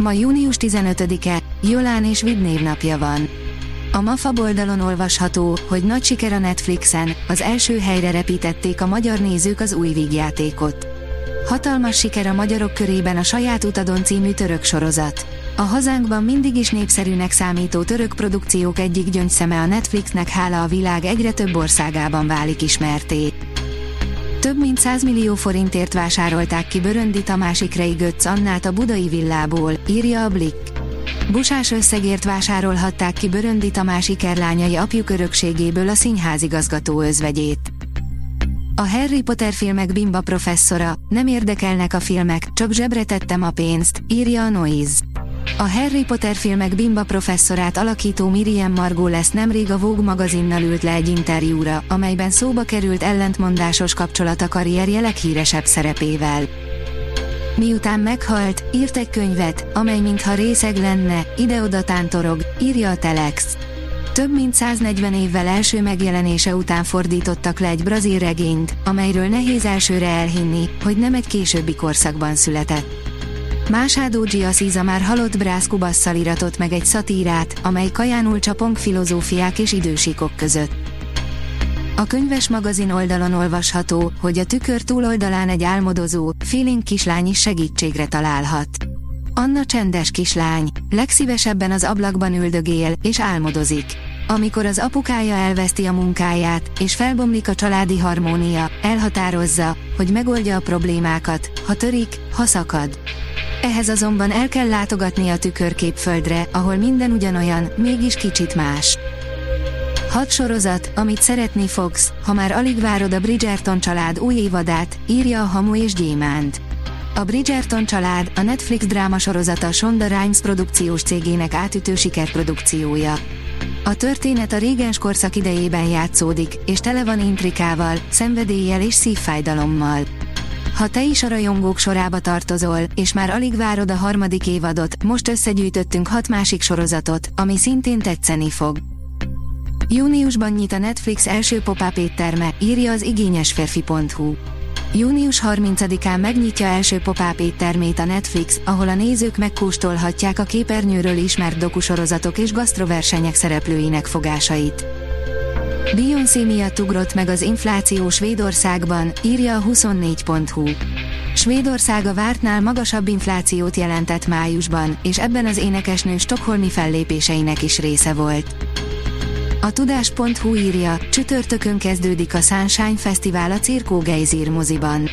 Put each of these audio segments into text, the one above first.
Ma június 15-e, Jolán és Vid névnapja van. A MAFA oldalon olvasható, hogy nagy siker a Netflixen, az első helyre repítették a magyar nézők az új vígjátékot. Hatalmas siker a magyarok körében a Saját utadon című török sorozat. A hazánkban mindig is népszerűnek számító török produkciók egyik gyöngyszeme a Netflixnek hála a világ egyre több országában válik ismerté. Több mint 100 millió forintért vásárolták ki Böröndi Tamás Ikrei Götz Annát a budai villából, írja a Blick. Busás összegért vásárolhatták ki Böröndi Tamás ikerlányai apjuk örökségéből a színházigazgató özvegyét. A Harry Potter filmek Bimba professzora, nem érdekelnek a filmek, csak zsebre tettem a pénzt, írja a Noise. A Harry Potter filmek Bimba professzorát alakító Miriam Margó lesz nemrég a Vogue magazinnal ült le egy interjúra, amelyben szóba került ellentmondásos kapcsolat a karrierje leghíresebb szerepével. Miután meghalt, írt egy könyvet, amely mintha részeg lenne, ide-oda tántorog, írja a Telex. Több mint 140 évvel első megjelenése után fordítottak le egy brazil regényt, amelyről nehéz elsőre elhinni, hogy nem egy későbbi korszakban született. Másádó Giassiza már halott Brász Kubasszal iratott meg egy szatírát, amely kajánul csapong filozófiák és idősíkok között. A könyves magazin oldalon olvasható, hogy a tükör túloldalán egy álmodozó, feeling kislány is segítségre találhat. Anna csendes kislány, legszívesebben az ablakban üldögél, és álmodozik. Amikor az apukája elveszti a munkáját, és felbomlik a családi harmónia, elhatározza, hogy megoldja a problémákat, ha törik, ha szakad. Ehhez azonban el kell látogatni a tükörképföldre, ahol minden ugyanolyan, mégis kicsit más. Hat sorozat, amit szeretni fogsz, ha már alig várod a Bridgerton család új évadát, írja a Hamu és Gyémánt. A Bridgerton család, a Netflix dráma sorozata Shonda Rhimes produkciós cégének átütő sikerprodukciója. A történet a régens korszak idejében játszódik, és tele van intrikával, szenvedéllyel és szívfájdalommal. Ha te is a rajongók sorába tartozol, és már alig várod a harmadik évadot, most összegyűjtöttünk hat másik sorozatot, ami szintén tetszeni fog. Júniusban nyit a Netflix első pop étterme, írja az igényesférfi.hu. Június 30-án megnyitja első pop éttermét a Netflix, ahol a nézők megkóstolhatják a képernyőről ismert dokusorozatok és gasztroversenyek szereplőinek fogásait. Beyoncé miatt ugrott meg az infláció Svédországban, írja a 24.hu. Svédország a vártnál magasabb inflációt jelentett májusban, és ebben az énekesnő stokholmi fellépéseinek is része volt. A tudás.hu írja, csütörtökön kezdődik a Sunshine Fesztivál a Cirkó Geizir moziban.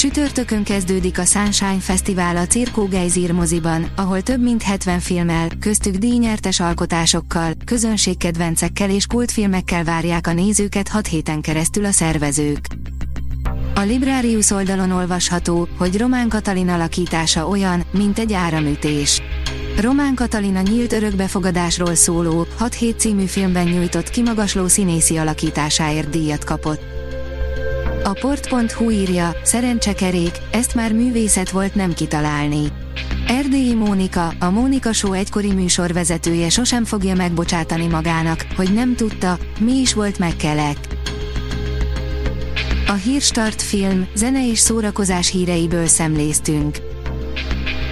Csütörtökön kezdődik a Sunshine Fesztivál a Cirkó Geizir moziban, ahol több mint 70 filmmel, köztük díjnyertes alkotásokkal, közönségkedvencekkel és kultfilmekkel várják a nézőket 6 héten keresztül a szervezők. A Librarius oldalon olvasható, hogy Román Katalin alakítása olyan, mint egy áramütés. Román Katalina nyílt örökbefogadásról szóló, 6 hét című filmben nyújtott kimagasló színészi alakításáért díjat kapott. A port.hu írja, szerencsekerék, ezt már művészet volt nem kitalálni. Erdélyi Mónika, a Mónika Show egykori műsorvezetője sosem fogja megbocsátani magának, hogy nem tudta, mi is volt megkelek. A Hírstart film, zene és szórakozás híreiből szemléztünk.